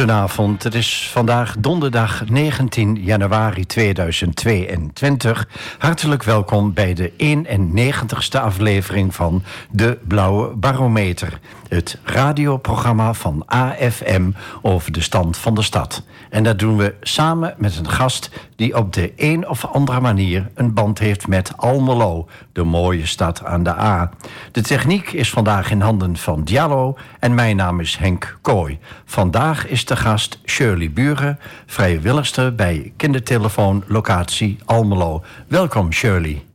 Goedenavond, het is vandaag donderdag 19 januari 2022. Hartelijk welkom bij de 91ste aflevering van De Blauwe Barometer. Het radioprogramma van AFM over de stand van de stad. En dat doen we samen met een gast die op de een of andere manier een band heeft met Almelo, de mooie stad aan de A. De techniek is vandaag in handen van Diallo en mijn naam is Henk Kooi. Vandaag is de gast Shirley Buren, vrijwilligster bij kindertelefoon locatie Almelo. Welkom Shirley.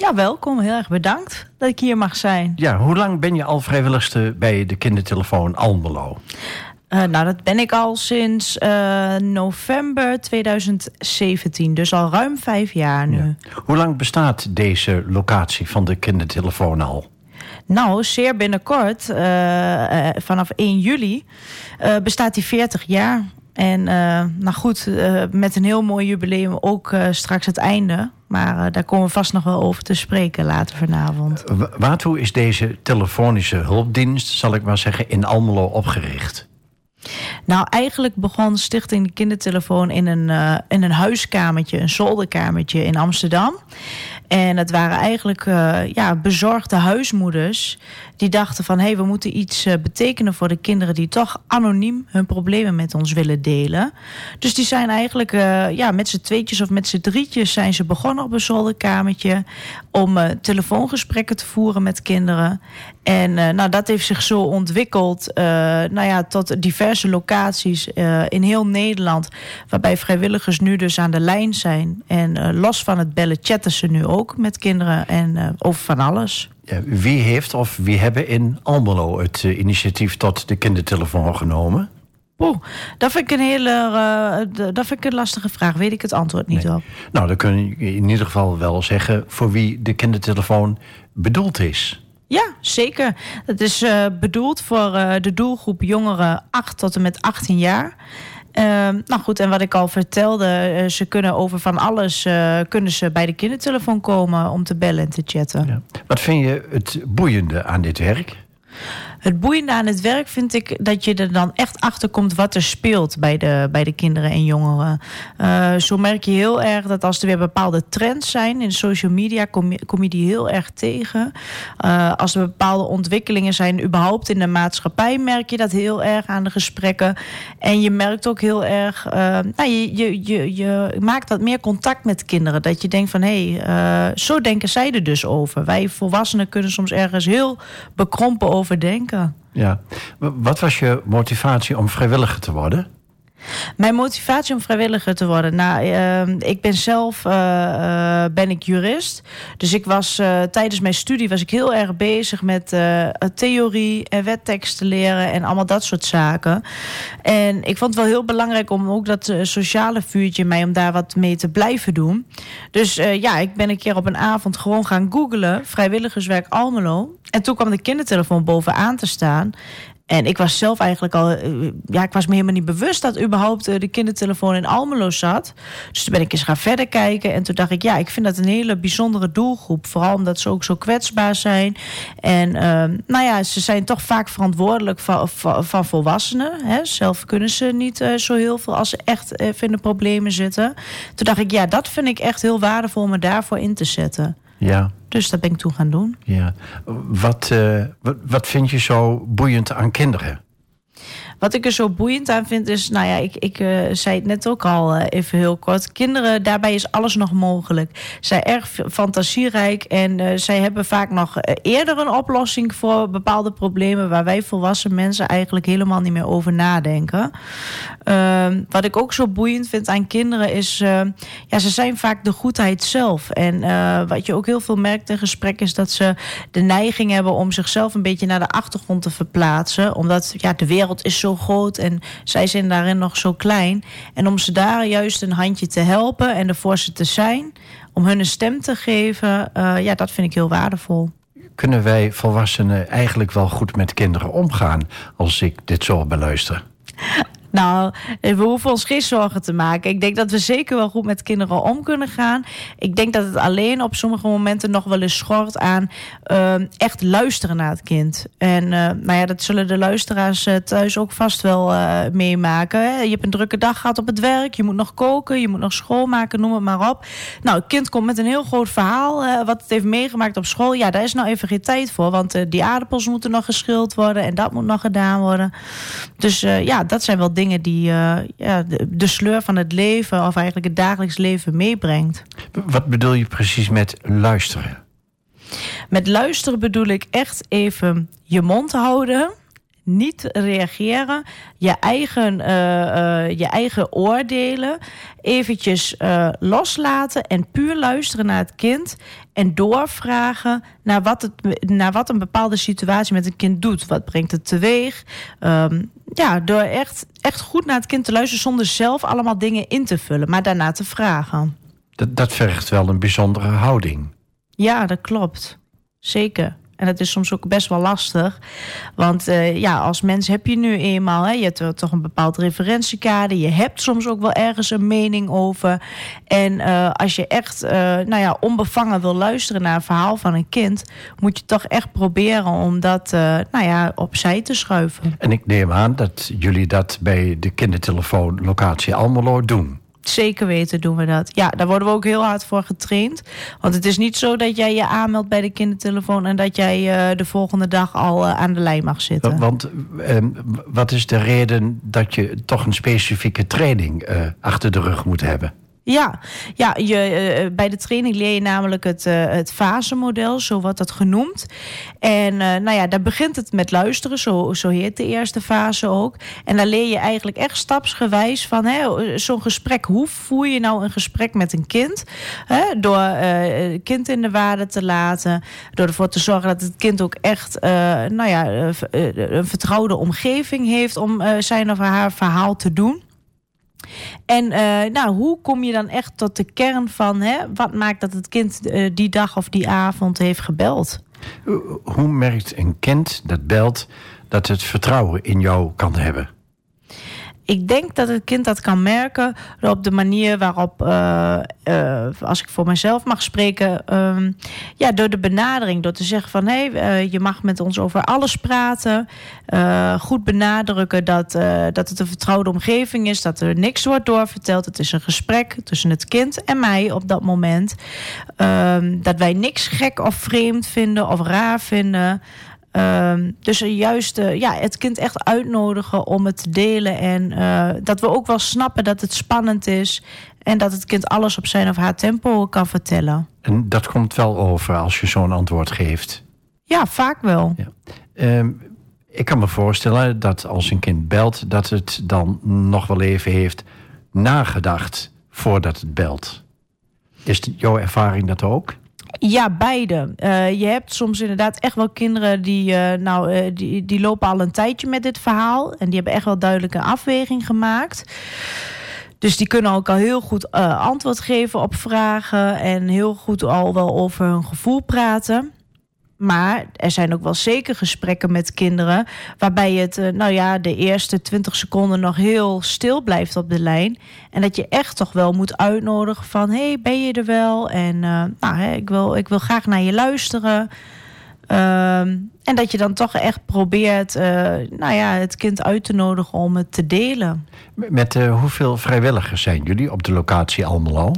Ja, welkom. Heel erg bedankt dat ik hier mag zijn. Ja, hoe lang ben je al vrijwilligster bij de kindertelefoon Almelo? Uh, nou, dat ben ik al sinds uh, november 2017. Dus al ruim vijf jaar nu. Ja. Hoe lang bestaat deze locatie van de kindertelefoon al? Nou, zeer binnenkort, uh, vanaf 1 juli, bestaat die 40 jaar. En nou goed, met een heel mooi jubileum ook straks het einde. Maar daar komen we vast nog wel over te spreken later vanavond. waartoe is deze telefonische hulpdienst, zal ik maar zeggen, in Almelo opgericht? Nou, eigenlijk begon Stichting de Kindertelefoon in een, uh, in een huiskamertje, een zolderkamertje in Amsterdam. En het waren eigenlijk uh, ja, bezorgde huismoeders die dachten van... hé, hey, we moeten iets uh, betekenen voor de kinderen... die toch anoniem hun problemen met ons willen delen. Dus die zijn eigenlijk uh, ja, met z'n tweetjes of met z'n drietjes... zijn ze begonnen op een zolderkamertje... om telefoongesprekken te voeren met kinderen. En nou, dat heeft zich zo ontwikkeld nou ja, tot diverse locaties in heel Nederland... waarbij vrijwilligers nu dus aan de lijn zijn. En los van het bellen chatten ze nu ook ook met kinderen en uh, over van alles. Ja, wie heeft of wie hebben in Almelo het uh, initiatief tot de kindertelefoon genomen? Oeh, dat vind ik een hele uh, dat vind ik een lastige vraag. Weet ik het antwoord niet nee. op. Nou, dan kun je in ieder geval wel zeggen voor wie de kindertelefoon bedoeld is. Ja, zeker. Het is uh, bedoeld voor uh, de doelgroep jongeren 8 tot en met 18 jaar. Uh, nou goed, en wat ik al vertelde, uh, ze kunnen over van alles uh, kunnen ze bij de kindertelefoon komen om te bellen en te chatten. Wat vind je het boeiende aan dit werk? Het boeiende aan het werk vind ik dat je er dan echt achter komt wat er speelt bij de, bij de kinderen en jongeren. Uh, zo merk je heel erg dat als er weer bepaalde trends zijn in social media, kom je, kom je die heel erg tegen. Uh, als er bepaalde ontwikkelingen zijn, überhaupt in de maatschappij, merk je dat heel erg aan de gesprekken. En je merkt ook heel erg, uh, nou, je, je, je, je maakt wat meer contact met kinderen. Dat je denkt van hé, hey, zo denken zij er dus over. Wij volwassenen kunnen soms ergens heel bekrompen over denken. Ja. Wat was je motivatie om vrijwilliger te worden? Mijn motivatie om vrijwilliger te worden. Nou, uh, ik ben zelf uh, uh, ben ik jurist. Dus ik was tijdens mijn studie was ik heel erg bezig met theorie en wetteksten leren en allemaal dat soort zaken. En ik vond het wel heel belangrijk om ook dat sociale vuurtje in mij om daar wat mee te blijven doen. Dus ja, ik ben een keer op een avond gewoon gaan googlen vrijwilligerswerk Almelo. En toen kwam de kindertelefoon bovenaan te staan. En ik was zelf eigenlijk al, eh, ja, ik was me helemaal niet bewust dat überhaupt eh, de kindertelefoon in Almelo zat. Dus toen ben ik eens gaan verder kijken. En toen dacht ik, ja, ik vind dat een hele bijzondere doelgroep. Vooral omdat ze ook zo kwetsbaar zijn. En uh, nou ja, ze zijn toch vaak verantwoordelijk van, van, volwassenen. Hè. Zelf kunnen ze niet uh, zo heel veel als ze echt even in de problemen zitten. Toen dacht ik, ja, dat vind ik echt heel waardevol om me daarvoor in te zetten. Ja. Dus dat ben ik toen gaan doen. Ja. Wat, uh, wat, wat vind je zo boeiend aan kinderen? Wat ik er zo boeiend aan vind is, nou ja, ik, ik uh, zei het net ook al uh, even heel kort. Kinderen, daarbij is alles nog mogelijk. Zij erg fantasierijk en uh, zij hebben vaak nog eerder een oplossing voor bepaalde problemen waar wij volwassen mensen eigenlijk helemaal niet meer over nadenken. Ehm, wat ik ook zo boeiend vind aan kinderen is, ja, ze zijn vaak de goedheid zelf. En wat je ook heel veel merkt in gesprek is dat ze de neiging hebben om zichzelf een beetje naar de achtergrond te verplaatsen. Omdat ja, de wereld is zo groot en zij zijn daarin nog zo klein. En om ze daar juist een handje te helpen en ervoor ze te zijn, om hun een stem te geven, uh, ja, dat vind ik heel waardevol. Kunnen wij volwassenen eigenlijk wel goed met kinderen omgaan als ik dit zo beluister? Nou, we hoeven ons geen zorgen te maken. Ik denk dat we zeker wel goed met kinderen om kunnen gaan. Ik denk dat het alleen op sommige momenten nog wel eens schort aan uh, echt luisteren naar het kind. En uh, nou ja, dat zullen de luisteraars uh, thuis ook vast wel meemaken. Je hebt een drukke dag gehad op het werk. Je moet nog koken, je moet nog schoolmaken, noem het maar op. Nou, het kind komt met een heel groot verhaal wat het heeft meegemaakt op school. Ja, daar is nou even geen tijd voor. Want die aardappels moeten nog geschild worden en dat moet nog gedaan worden. Dus ja, dat zijn wel dingen die uh, ja, de, de, sleur van het leven... of eigenlijk het dagelijks leven meebrengt. Wat bedoel je precies met luisteren? Met luisteren bedoel ik echt even je mond houden niet reageren, je eigen, uh, uh, je eigen oordelen eventjes uh, loslaten en puur luisteren naar het kind en doorvragen naar wat, het, naar wat een bepaalde situatie met een kind doet. Wat brengt het teweeg? Um, ja, door echt, echt goed naar het kind te luisteren zonder zelf allemaal dingen in te vullen, maar daarna te vragen. Dat, dat vergt wel een bijzondere houding. Ja, dat klopt. Zeker. En dat is soms ook best wel lastig. Want uh, ja, als mens heb je nu eenmaal, hè, je hebt toch een bepaald referentiekader. Je hebt soms ook wel ergens een mening over. En uh, als je echt uh, nou ja, onbevangen wil luisteren naar een verhaal van een kind, moet je toch echt proberen om dat nou ja, opzij te schuiven. En ik neem aan dat jullie dat bij de kindertelefoon locatie Almelo doen. Zeker weten doen we dat. Ja, daar worden we ook heel hard voor getraind. Want het is niet zo dat jij je aanmeldt bij de kindertelefoon... en dat jij uh, de volgende dag al uh, aan de lijn mag zitten. Want uh, wat is de reden dat je toch een specifieke training eh, achter de rug moet hebben? Ja, ja je, uh, bij de training leer je namelijk het, uh, het fasemodel, zo wordt dat genoemd. En uh, nou ja, daar begint het met luisteren, zo, zo heet de eerste fase ook. En dan leer je eigenlijk echt stapsgewijs van zo'n gesprek. Hoe voer je nou een gesprek met een kind? Hè? Door het kind in de waarde te laten, door ervoor te zorgen dat het kind ook echt nou ja, een vertrouwde omgeving heeft om zijn of haar verhaal te doen. En uh, nou, hoe kom je dan echt tot de kern van hè, wat maakt dat het kind uh, die dag of die avond heeft gebeld? Hoe merkt een kind dat belt dat het vertrouwen in jou kan hebben? Ik denk dat het kind dat kan merken op de manier waarop, uh, uh, als ik voor mezelf mag spreken, um, ja, door de benadering, door te zeggen van hé, uh, je mag met ons over alles praten, goed benadrukken dat, dat het een vertrouwde omgeving is, dat er niks wordt doorverteld, het is een gesprek tussen het kind en mij op dat moment, um, dat wij niks gek of vreemd vinden of raar vinden. Um, dus juist uh, ja, het kind echt uitnodigen om het te delen. En uh, dat we ook wel snappen dat het spannend is. En dat het kind alles op zijn of haar tempo kan vertellen. En dat komt wel over als je zo'n antwoord geeft? Ja, vaak wel. Ja. Um, ik kan me voorstellen dat als een kind belt... dat het dan nog wel even heeft nagedacht voordat het belt. Is jouw ervaring dat ook? Ja, beide. Uh, je hebt soms inderdaad echt wel kinderen die, uh, nou, uh, die, die lopen al een tijdje met dit verhaal. En die hebben echt wel duidelijk een afweging gemaakt. Dus die kunnen ook al heel goed antwoord geven op vragen. En heel goed al wel over hun gevoel praten. Maar er zijn ook wel zeker gesprekken met kinderen. waarbij het, uh, nou ja, de eerste 20 seconden nog heel stil blijft op de lijn. En dat je echt toch wel moet uitnodigen van: hé, hey, ben je er wel? En uh, nou, hè, ik, wil, ik wil graag naar je luisteren. Uh, en dat je dan toch echt probeert uh, nou ja, het kind uit te nodigen om het te delen. Met hoeveel vrijwilligers zijn jullie op de locatie Almelo?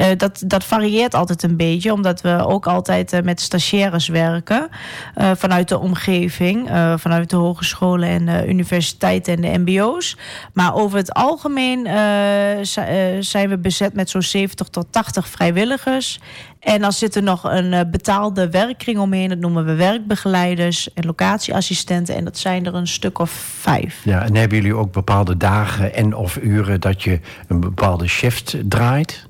Uh, dat, dat varieert altijd een beetje, omdat we ook altijd met stagiaires werken. vanuit de omgeving, vanuit de hogescholen en de universiteiten en de MBO's. Maar over het algemeen zijn we bezet met zo'n 70 tot 80 vrijwilligers. En dan zit er nog een betaalde werkkring omheen, dat noemen we werkbegeleiders en locatieassistenten. En dat zijn er een stuk of vijf. Ja, en hebben jullie ook bepaalde dagen en of uren dat je een bepaalde shift draait?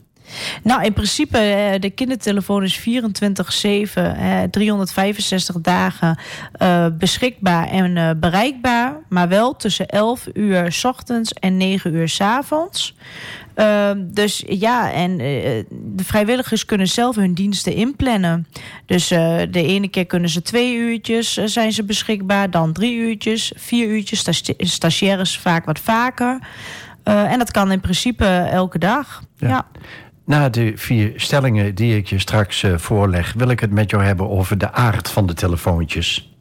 Nou, in principe, eh, de kindertelefoon is 24-7, 365 dagen uh, beschikbaar en bereikbaar. Maar wel tussen 11 uur s ochtends en 9 uur s avonds. Uh, dus ja, en de vrijwilligers kunnen zelf hun diensten inplannen. Dus de ene keer kunnen ze twee uurtjes zijn ze beschikbaar, dan drie uurtjes, vier uurtjes. Stagiaires vaak wat vaker. en dat kan in principe elke dag. ja. Na de vier stellingen die ik je straks uh, voorleg, wil ik het met jou hebben over de aard van de telefoontjes.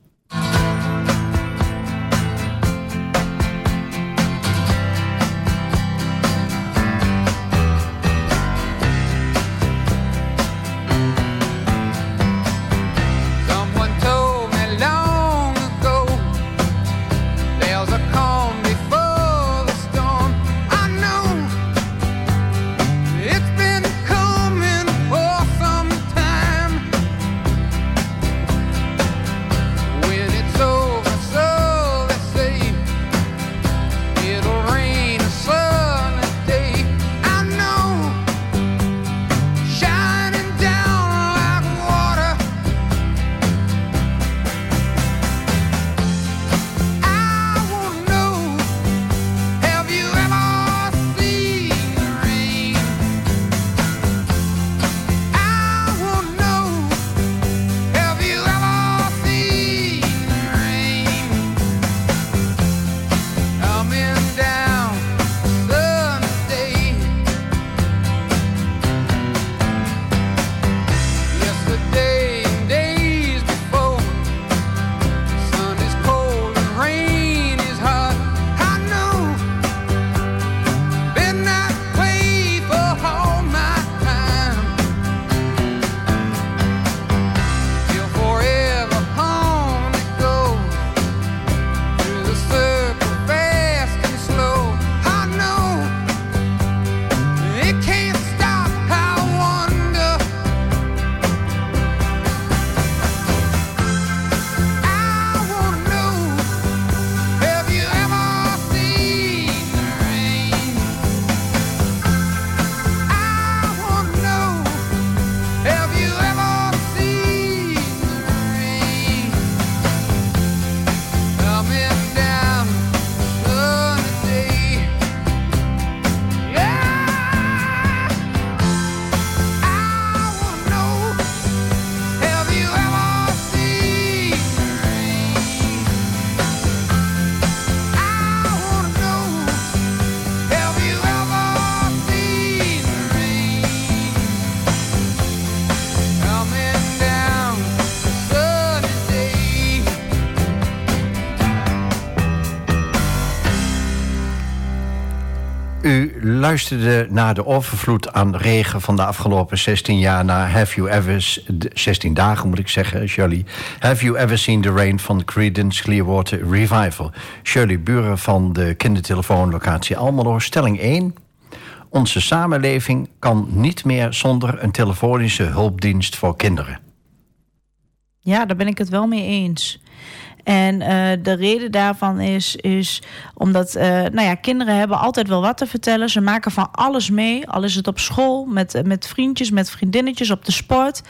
Luisterde naar de overvloed aan regen van de afgelopen 16 jaar naar Have You Ever... 16 dagen moet ik zeggen, Shirley. Have You Ever Seen the Rain van Creedence Clearwater Revival. Shirley, buren van de kindertelefoonlocatie Almelo. Stelling 1. Onze samenleving kan niet meer zonder een telefonische hulpdienst voor kinderen. Ja, daar ben ik het wel mee eens. En uh, de reden daarvan is, is omdat uh, nou ja, kinderen hebben altijd wel wat te vertellen. Ze maken van alles mee. Al is het op school, met, met vriendjes, met vriendinnetjes, op de sport.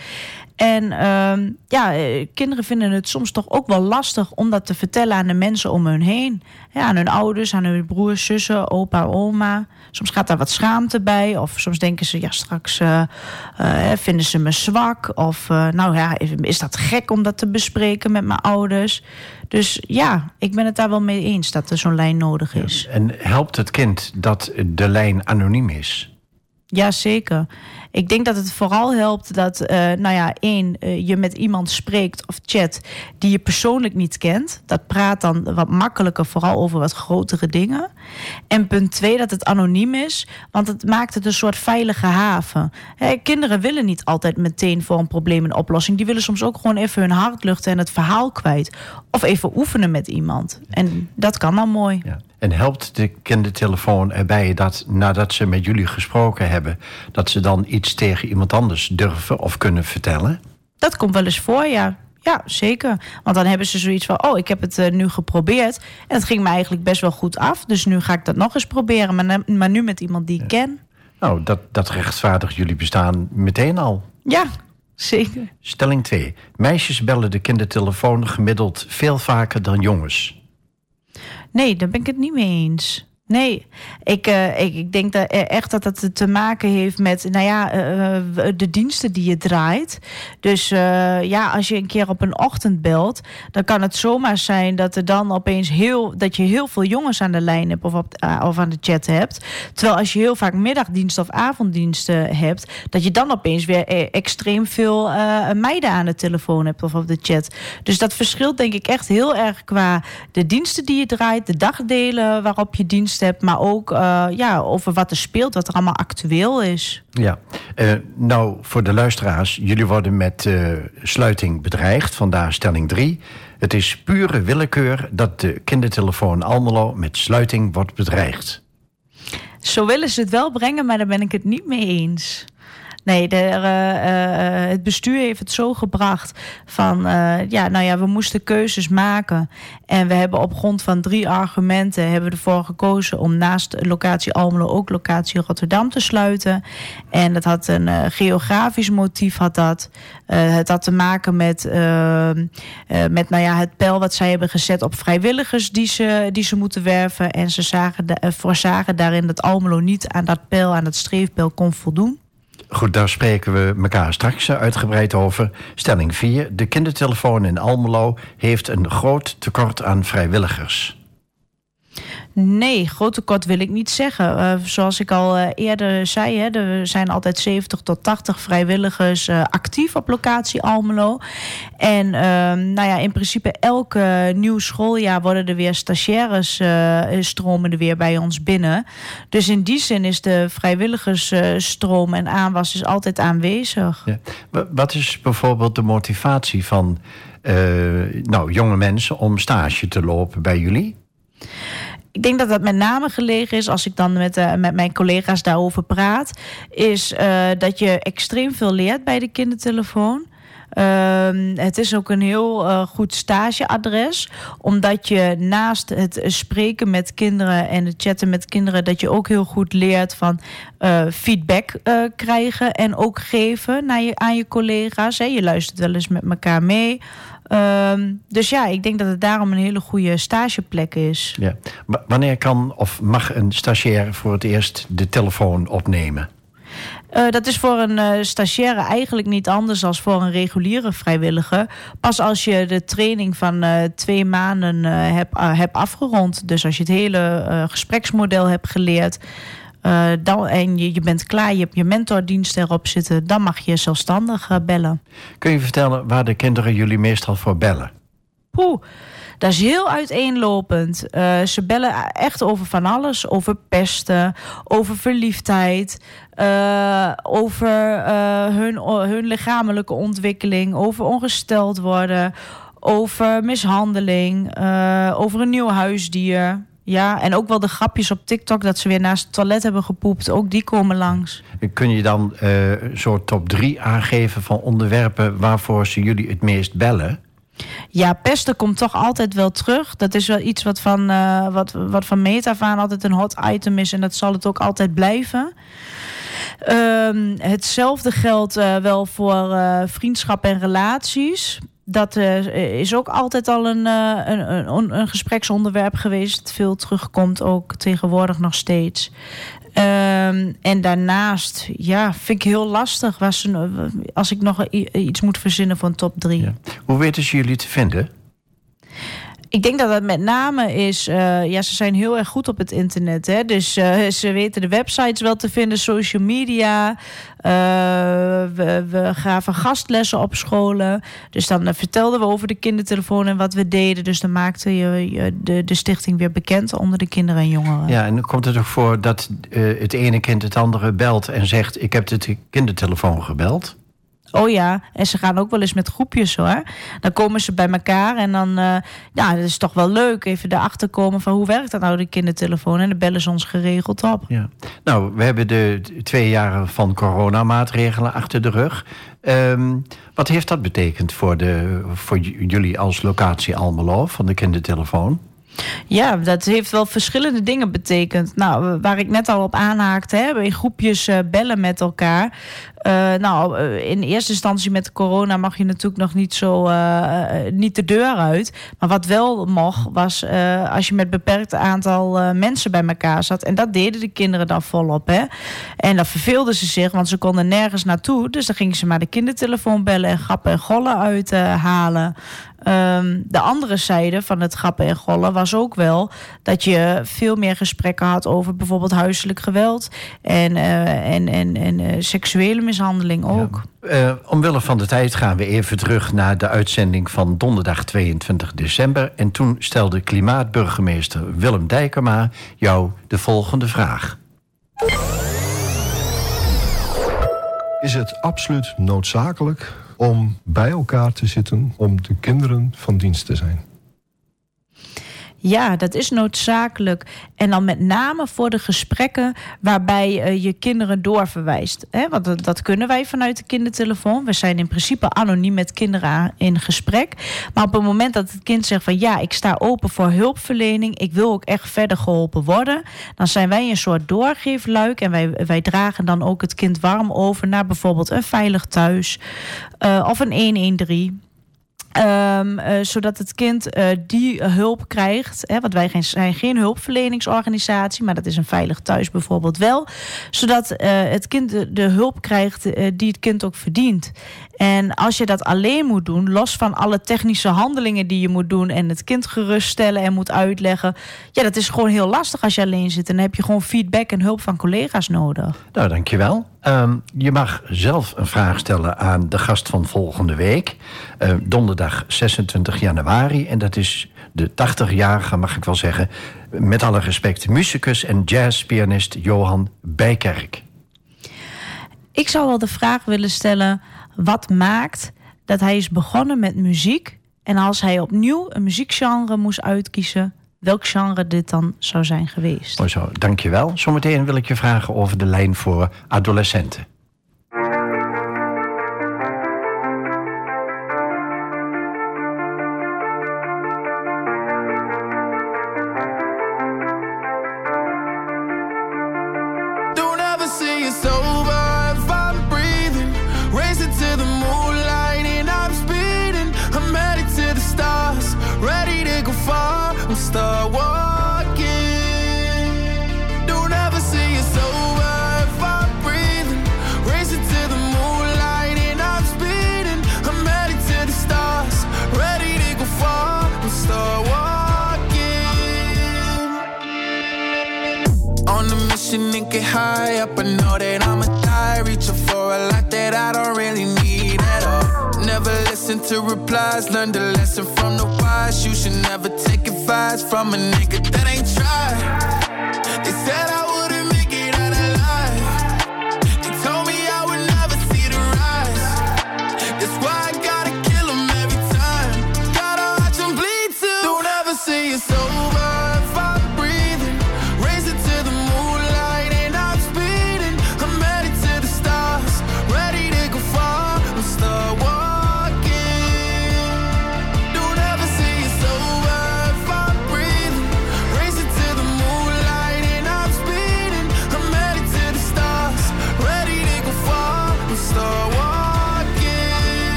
En uh, ja, eh, kinderen vinden het soms toch ook wel lastig om dat te vertellen aan de mensen om hun heen. Ja, aan hun ouders, aan hun broers, zussen, opa, oma. Soms gaat daar wat schaamte bij. Of soms denken ze, ja, straks uh, uh, vinden ze me zwak. Of nou ja, is dat gek om dat te bespreken met mijn ouders? Dus ja, ik ben het daar wel mee eens dat er zo'n lijn nodig is. en helpt het kind dat de lijn anoniem is? Ja, zeker. Ik denk dat het vooral helpt dat, uh, nou ja, één, uh, je met iemand spreekt of chat die je persoonlijk niet kent. Dat praat dan wat makkelijker, vooral over wat grotere dingen. En punt twee, dat het anoniem is, want het maakt het een soort veilige haven. kinderen willen niet altijd meteen voor een probleem een oplossing. Die willen soms ook gewoon even hun hart luchten en het verhaal kwijt. Of even oefenen met iemand. En dat kan dan mooi. Ja. En helpt de kindertelefoon erbij dat nadat ze met jullie gesproken hebben, dat ze dan iets tegen iemand anders durven of kunnen vertellen? Dat komt wel eens voor, ja. Ja, zeker. Want dan hebben ze zoiets van: oh, ik heb het uh, nu geprobeerd. En het ging me eigenlijk best wel goed af. Dus nu ga ik dat nog eens proberen. Maar, maar nu met iemand die ik ken. Nou, dat, dat rechtvaardigt jullie bestaan meteen al. Ja, zeker. Stelling 2. Meisjes bellen de kindertelefoon gemiddeld veel vaker dan jongens. Nee, daar ben ik het niet mee eens. Nee, ik, uh, ik, ik, denk dat, echt dat dat te maken heeft met nou ja, uh, de diensten die je draait. Dus ja, als je een keer op een ochtend belt, dan kan het zomaar zijn dat er dan opeens heel dat je heel veel jongens aan de lijn hebt of, op, of aan de chat hebt. Terwijl als je heel vaak middagdiensten of avonddiensten hebt, dat je dan opeens weer extreem veel meiden aan de telefoon hebt of op de chat. Dus dat verschilt denk ik echt heel erg qua de diensten die je draait, de dagdelen waarop je dienst hebt, maar ook uh, ja, over wat er speelt, wat er allemaal actueel is. Ja, uh, nou voor de luisteraars, jullie worden met uh, sluiting bedreigd, vandaar stelling 3. Het is pure willekeur dat de kindertelefoon Almelo met sluiting wordt bedreigd. Zo willen ze het wel brengen, maar daar ben ik het niet mee eens. Nee, de, uh, uh, het bestuur heeft het zo gebracht van ja, nou ja, we moesten keuzes maken. En we hebben op grond van drie argumenten hebben we ervoor gekozen om naast locatie Almelo ook locatie Rotterdam te sluiten. En dat had een geografisch motief, had dat. het had te maken met, met nou ja, het pijl wat zij hebben gezet op vrijwilligers die ze, die ze moeten werven. En ze zagen, voorzagen daarin dat Almelo niet aan dat pijl, aan dat streefpijl kon voldoen. Goed, daar spreken we elkaar straks uitgebreid over. Stelling 4. De kindertelefoon in Almelo heeft een groot tekort aan vrijwilligers. Nee, groot tekort wil ik niet zeggen. Uh, zoals ik al uh, eerder zei, hè, er zijn altijd 70 tot 80 vrijwilligers uh, actief op locatie Almelo. En ehm, nou ja, in principe elke nieuw schooljaar worden er weer stagiaires stromen er weer bij ons binnen. Dus in die zin is de vrijwilligersstroom en aanwas is altijd aanwezig. Ja. Wat is bijvoorbeeld de motivatie van nou, jonge mensen om stage te lopen bij jullie? Ik denk dat dat met name gelegen is, als ik dan met, uh, met mijn collega's daarover praat, is uh, dat je extreem veel leert bij de kindertelefoon. Uh, het is ook een heel uh, goed stageadres. Omdat je naast het spreken met kinderen en het chatten met kinderen, dat je ook heel goed leert van feedback krijgen en ook geven naar je, aan je collega's. Je luistert wel eens met elkaar mee. Um, dus ja, ik denk dat het daarom een hele goede stageplek is. Ja. wanneer kan of mag een stagiair voor het eerst de telefoon opnemen? Uh, dat is voor een uh, stagiaire eigenlijk niet anders dan voor een reguliere vrijwilliger. Pas als je de training van uh, twee maanden hebt heb afgerond. Dus als je het hele gespreksmodel hebt geleerd. Uh, dan, en je, je bent klaar, je hebt je mentordienst erop zitten, dan mag je zelfstandig uh, bellen. Kun je vertellen waar de kinderen jullie meestal voor bellen? Poeh, dat is heel uiteenlopend. Uh, ze bellen echt over van alles: over pesten, over verliefdheid, over hun, hun lichamelijke ontwikkeling, over ongesteld worden, over mishandeling, over een nieuw huisdier. Ja, en ook wel de grapjes op TikTok dat ze weer naast het toilet hebben gepoept. Ook die komen langs. Kun je dan uh, zo top drie aangeven van onderwerpen waarvoor ze jullie het meest bellen? Ja, pesten komt toch altijd wel terug. Dat is wel iets wat van, uh, wat, wat van meet af aan altijd een hot item is. En dat zal het ook altijd blijven. Um, hetzelfde geldt uh, wel voor vriendschap en relaties dat uh, is ook altijd al een, uh, een, een, een, gespreksonderwerp geweest. Veel terugkomt ook tegenwoordig nog steeds. Um, en daarnaast, ja, vind ik heel lastig was, als ik nog iets moet verzinnen voor een top 3. Ja. Hoe weten ze jullie te vinden? Ik denk dat dat met name is, uh, ja, ze zijn heel erg goed op het internet. Hè? Dus uh, ze weten de websites wel te vinden, social media. Uh, we, we gaven gastlessen op scholen. Dus dan vertelden we over de kindertelefoon en wat we deden. Dus dan maakte je de, de stichting weer bekend onder de kinderen en jongeren. Ja, en dan komt het toch voor dat het ene kind het andere belt en zegt: Ik heb de kindertelefoon gebeld? Oh ja, en ze gaan ook wel eens met groepjes hoor. Dan komen ze bij elkaar en dan, uh, ja, dat is toch wel leuk. Even erachter komen van hoe werkt dat nou, de kindertelefoon. En dan bellen ze ons geregeld op. Ja. Nou, we hebben de twee jaren van coronamaatregelen achter de rug. Um, wat heeft dat betekend voor, de, voor jullie als locatie Almelo van de kindertelefoon? Ja, dat heeft wel verschillende dingen betekend. Nou, waar ik net al op aanhaakte, hè, in groepjes uh, bellen met elkaar. Uh, nou, eh, in eerste instantie met corona mag je natuurlijk nog niet zo uh, niet de deur uit. Maar wat wel mocht, was als je met beperkt aantal mensen bij elkaar zat. En dat deden de kinderen dan volop. Hè? En dan verveelden ze zich, want ze konden nergens naartoe. Dus dan gingen ze maar de kindertelefoon bellen en grappen en gollen uithalen. Um, de andere zijde van het grappen en gollen was ook wel dat je veel meer gesprekken had over bijvoorbeeld huiselijk geweld en, en, en, en seksuele mishandeling ook. Ja. Uh, omwille van de tijd gaan we even terug naar de uitzending van donderdag 22 december. En toen stelde klimaatburgemeester Willem Dijkema jou de volgende vraag. Is het absoluut noodzakelijk om bij elkaar te zitten om de kinderen van dienst te zijn. Ja, dat is noodzakelijk. En dan met name voor de gesprekken waarbij uh, je kinderen doorverwijst. Hè? Want dat, dat, kunnen wij vanuit de kindertelefoon. We zijn in principe anoniem met kinderen in gesprek. Maar op het moment dat het kind zegt van ja, ik sta open voor hulpverlening. Ik wil ook echt verder geholpen worden. Dan zijn wij een soort doorgeefluik. En wij, wij dragen dan ook het kind warm over naar bijvoorbeeld een veilig thuis. Uh, of een 113. Um, uh, zodat het kind uh, die hulp krijgt. Hè, want wij zijn geen hulpverleningsorganisatie, maar dat is een veilig thuis bijvoorbeeld wel. Zodat uh, het kind de, de hulp krijgt die het kind ook verdient. En als je dat alleen moet doen, los van alle technische handelingen die je moet doen en het kind geruststellen en moet uitleggen, ja, dat is gewoon heel lastig als je alleen zit. En dan heb je gewoon feedback en hulp van collega's nodig. Nou, dankjewel. Um, je mag zelf een vraag stellen aan de gast van volgende week, uh, donderdag 26 januari. En dat is de 80-jarige, mag ik wel zeggen, met alle respect, muzikus en jazzpianist Johan Bijkerk. Ik zou wel de vraag willen stellen wat maakt dat hij is begonnen met muziek. En als hij opnieuw een muziekgenre moest uitkiezen, welk genre dit dan zou zijn geweest. Mooi zo, dankjewel. Zometeen wil ik je vragen over de lijn voor adolescenten. Replies. Learned a lesson from the wise. You should never take advice from a nigga that ain't tried. They said I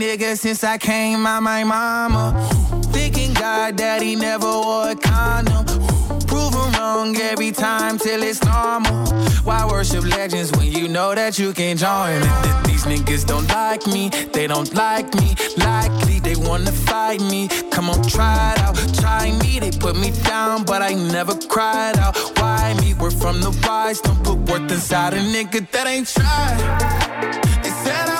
nigga since I came out my mama. Thinking God he never wore a condom. Every time till it's normal. Why worship legends when you know that you can join? These niggas don't like me, they don't like me. Likely they wanna fight me. Come on, try it out, try me. They put me down, but I never cried out. Why me? We're from the wise, don't put worth inside a nigga that ain't tried. They said I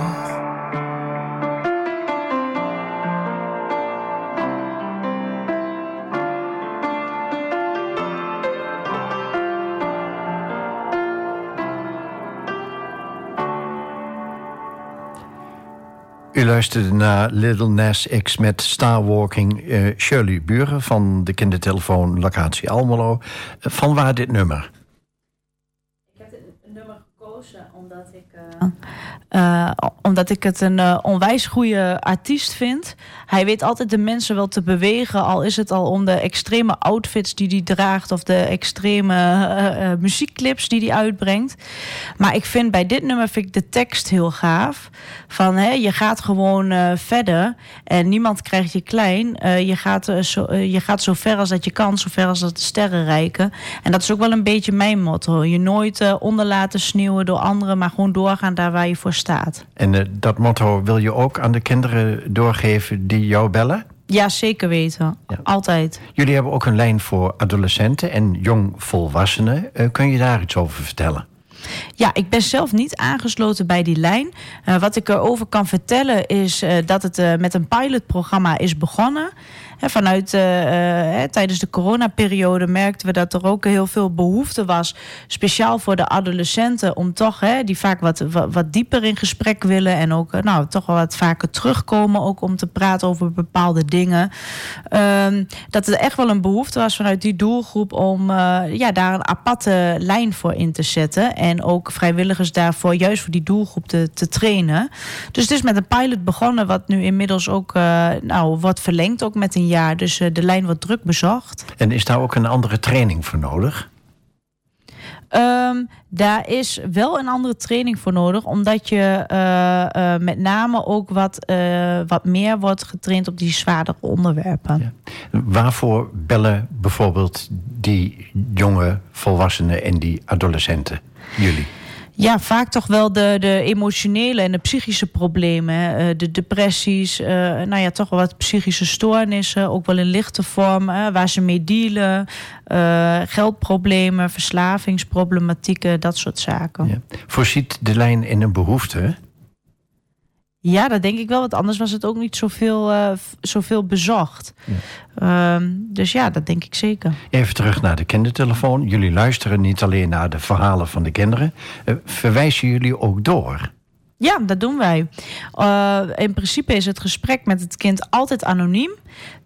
U luisterde naar Little Nas X met Starwalking. Uh, Shirley Buren van de kindertelefoon Locatie Almelo. Uh, van waar dit nummer? Ik heb dit nummer gekozen omdat ik... Uh, omdat ik het een onwijs goede artiest vind. Hij weet altijd de mensen wel te bewegen. Al is het al om de extreme outfits die hij draagt. Of de extreme uh, muziekclips die hij uitbrengt. Maar ik vind bij dit nummer vind ik de tekst heel gaaf. Van hè, je gaat gewoon verder. En niemand krijgt je klein. je, gaat, zo, je gaat zo ver als dat je kan. Zo ver als dat de sterren reiken. En dat is ook wel een beetje mijn motto. Je nooit onder laten sneeuwen door anderen. Maar gewoon doorgaan daar waar je voor staat. En dat motto wil je ook aan de kinderen doorgeven die jou bellen? Ja, zeker weten. Ja. Altijd. Jullie hebben ook een lijn voor adolescenten en jongvolwassenen. Uh, kun je daar iets over vertellen? Ja, ik ben zelf niet aangesloten bij die lijn. Uh, wat ik erover kan vertellen is uh, dat het met een pilotprogramma is begonnen vanuit uh, tijdens de coronaperiode merkten we dat er ook heel veel behoefte was, speciaal voor de adolescenten, om toch hè, die vaak wat, wat, dieper in gesprek willen en ook uh, nou, toch wel wat vaker terugkomen, ook om te praten over bepaalde dingen. Um, dat er echt wel een behoefte was vanuit die doelgroep om ja, daar een aparte lijn voor in te zetten en ook vrijwilligers daarvoor juist voor die doelgroep te, te trainen. Dus het is met een pilot begonnen, wat nu inmiddels ook nou, wordt verlengd, ook met een jaar. Dus uh, de lijn wordt druk bezocht. En is daar ook een andere training voor nodig? Um, daar is wel een andere training voor nodig, omdat je uh, uh, met name ook wat, uh, wat meer wordt getraind op die zwaardere onderwerpen. Ja. Waarvoor bellen bijvoorbeeld die jonge volwassenen en die adolescenten jullie? Ja, vaak toch wel de, de emotionele en de psychische problemen. Eh, de depressies, uh, nou ja, toch wel wat psychische stoornissen. Ook wel in lichte vorm, waar ze mee dealen. Uh, geldproblemen, verslavingsproblematieken, dat soort zaken. Ja. Voorziet de lijn in een behoefte? Ja, dat denk ik wel. Want anders was het ook niet zoveel, uh, zoveel bezocht. Ja. Um, dus ja, dat denk ik zeker. Even terug naar de kindertelefoon. Jullie luisteren niet alleen naar de verhalen van de kinderen. Uh, verwijzen jullie ook door? Ja, dat doen wij. Uh, in principe is het gesprek met het kind altijd anoniem.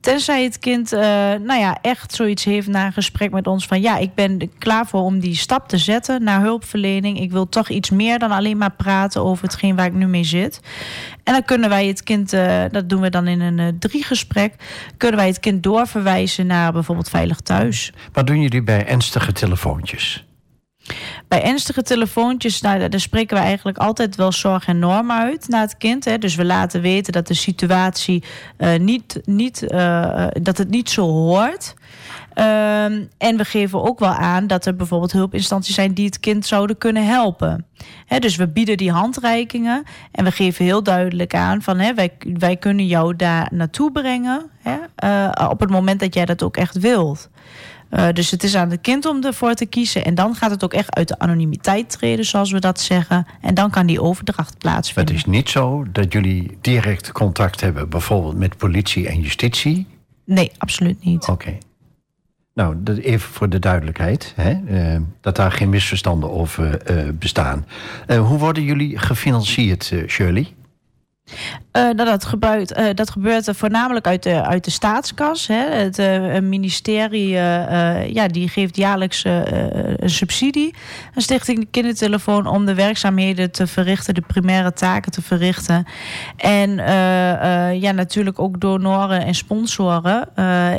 Tenzij het kind uh, nou ja, echt zoiets heeft na een gesprek met ons van... ja, ik ben klaar voor om die stap te zetten naar hulpverlening. Ik wil toch iets meer dan alleen maar praten over hetgeen waar ik nu mee zit. En dan kunnen wij het kind, uh, dat doen we dan in een uh, driegesprek... kunnen wij het kind doorverwijzen naar bijvoorbeeld Veilig Thuis. Wat doen jullie bij ernstige telefoontjes? Bij ernstige telefoontjes, nou, daar spreken we eigenlijk altijd wel zorg en norm uit naar het kind. Hè. Dus we laten weten dat de situatie uh, niet, niet, uh, dat het niet zo hoort. Um, en we geven ook wel aan dat er bijvoorbeeld hulpinstanties zijn die het kind zouden kunnen helpen. He, dus we bieden die handreikingen en we geven heel duidelijk aan van wij, wij kunnen jou daar naartoe brengen op het moment dat jij dat ook echt wilt. Uh, dus het is aan het kind om ervoor te kiezen. En dan gaat het ook echt uit de anonimiteit treden, zoals we dat zeggen. En dan kan die overdracht plaatsvinden. Het is niet zo dat jullie direct contact hebben, bijvoorbeeld met politie en justitie? Nee, absoluut niet. Oké. Okay. Nou, even voor de duidelijkheid, hè, uh, dat daar geen misverstanden over uh, bestaan. hoe worden jullie gefinancierd, Shirley? Uh, dat, gebeurt, uh, dat gebeurt voornamelijk uit de, uit de staatskas. Hè. Het uh, ministerie ja, die geeft jaarlijks een subsidie aan Stichting de Kindertelefoon om de werkzaamheden te verrichten, de primaire taken te verrichten. En ja, natuurlijk ook donoren en sponsoren.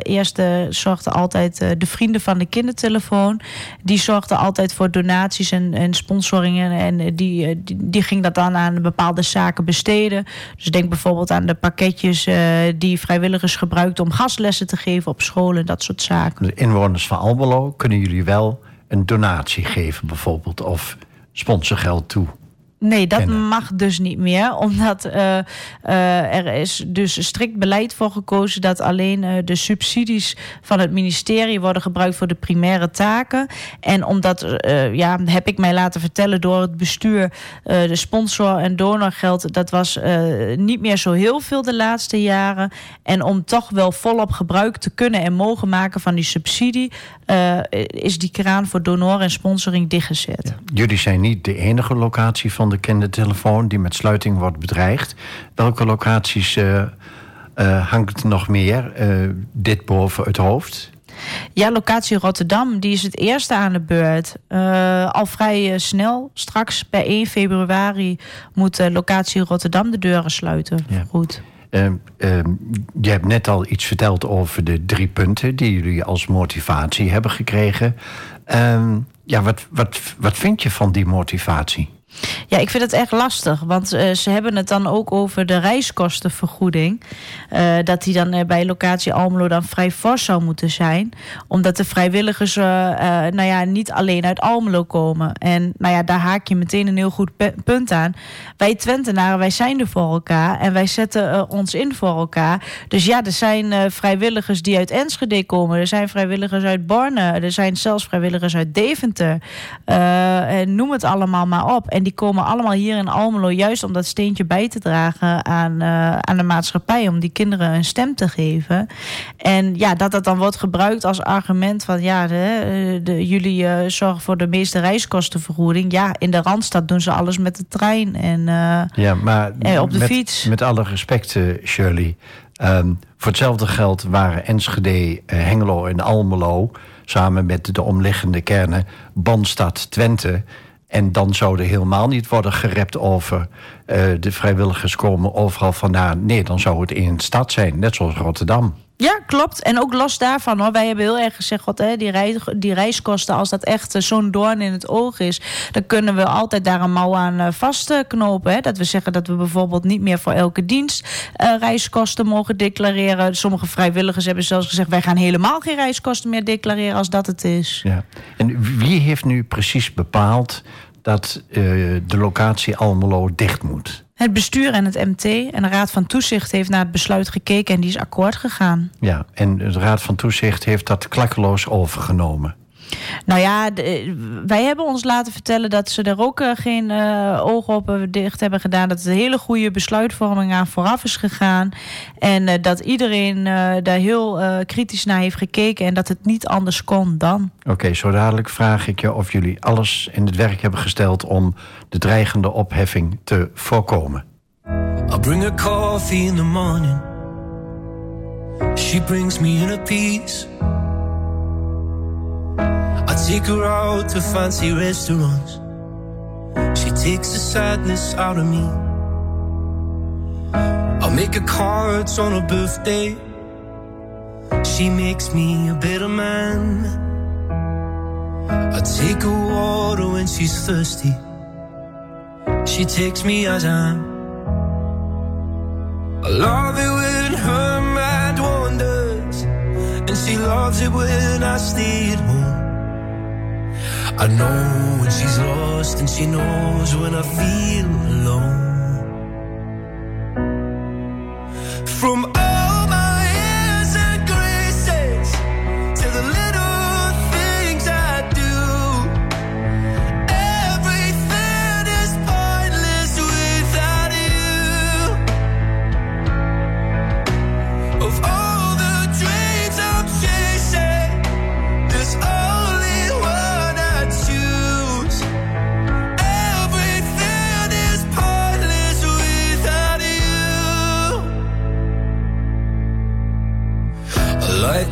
eerst zorgden altijd de vrienden van de kindertelefoon. Die zorgden altijd voor donaties en, en sponsoringen. En die, die ging dat dan aan bepaalde zaken besteden. Dus denk bijvoorbeeld aan de pakketjes uh, die vrijwilligers gebruikten om gastlessen te geven op scholen, dat soort zaken. De inwoners van Almelo kunnen jullie wel een donatie geven, bijvoorbeeld, of sponsorgeld toe Nee, dat mag dus niet meer. Omdat eh, eh, er is dus strikt beleid voor gekozen dat alleen eh, de subsidies van het ministerie worden gebruikt voor de primaire taken. En omdat, ja, heb ik mij laten vertellen door het bestuur, de sponsor- en donorgeld, dat was niet meer zo heel veel de laatste jaren. En om toch wel volop gebruik te kunnen en mogen maken van die subsidie, eh, is die kraan voor donor en sponsoring dichtgezet. Jullie zijn niet de enige locatie van de kindertelefoon die met sluiting wordt bedreigd. Welke locaties eh, hangt nog meer dit boven het hoofd? Ja, locatie Rotterdam, die is het eerste aan de beurt. Al vrij snel, straks per 1 februari moet locatie Rotterdam de deuren sluiten. Ja. Goed. Ehm, ehm, je hebt net al iets verteld over de drie punten die jullie als motivatie hebben gekregen. Ehm, ja, wat, wat, wat vind je van die motivatie? Ja, ik vind het echt lastig, want eh, ze hebben het dan ook over de reiskostenvergoeding. Eh, dat die dan eh, bij locatie Almelo dan vrij fors zou moeten zijn. Omdat de vrijwilligers nou ja, niet alleen uit Almelo komen. En nou ja, daar haak je meteen een heel goed punt aan. Wij Twentenaren, wij zijn er voor elkaar en wij zetten ons in voor elkaar. Dus ja, er zijn vrijwilligers die uit Enschede komen. Er zijn vrijwilligers uit Borne. Er zijn zelfs vrijwilligers uit Deventer. En noem het allemaal maar op. die komen allemaal hier in Almelo juist om dat steentje bij te dragen aan, eh, aan de maatschappij. Om die kinderen een stem te geven. En ja, dat dat dan wordt gebruikt als argument van ja, de, de, jullie eh, zorgen voor de meeste reiskostenvergoeding. Ja, in de Randstad doen ze alles met de trein. En eh, Ja, maar Eh, op de met, fiets. Met alle respect, eh, Shirley. ehm, voor hetzelfde geld waren Enschede, eh, Hengelo en Almelo... samen met de omliggende kernen Bandstad Twente... En dan zou er helemaal niet worden gerept over eh, de vrijwilligers komen overal vandaan. Nee, dan zou het één stad zijn, net zoals Rotterdam. Ja, klopt. En ook los daarvan hoor. Wij hebben heel erg gezegd, God, hè, die, reis, die reiskosten, als dat echt eh, zo'n doorn in het oog is, dan kunnen we altijd daar een mouw aan eh, vastknopen. Hè. Dat we zeggen dat we bijvoorbeeld niet meer voor elke dienst eh, reiskosten mogen declareren. Sommige vrijwilligers hebben zelfs gezegd, wij gaan helemaal geen reiskosten meer declareren als dat het is. Ja. En wie heeft nu precies bepaald dat eh, de locatie Almelo dicht moet? Het bestuur en het MT en de Raad van Toezicht heeft naar het besluit gekeken en die is akkoord gegaan. Ja, en de Raad van Toezicht heeft dat klakkeloos overgenomen. Nou ja, de- wij hebben ons laten vertellen dat ze er ook eh, geen eh, ogen op eh, dicht hebben gedaan. Dat er een hele goede besluitvorming aan vooraf is gegaan. En eh, dat iedereen eh, daar heel eh, kritisch naar heeft gekeken. En dat het niet anders kon dan. Oké, zo dadelijk vraag ik je of jullie alles in het werk hebben gesteld om de dreigende opheffing te voorkomen. I bring her coffee in the morning. She brings me in a piece. Take her out to fancy restaurants. She takes the sadness out of me. I'll make her cards on her birthday. She makes me a better man. I take her water when she's thirsty. She takes me as I am. I love it when her mind wanders, and she loves it when I stay at home. I know when she's lost, and she knows when I feel alone. From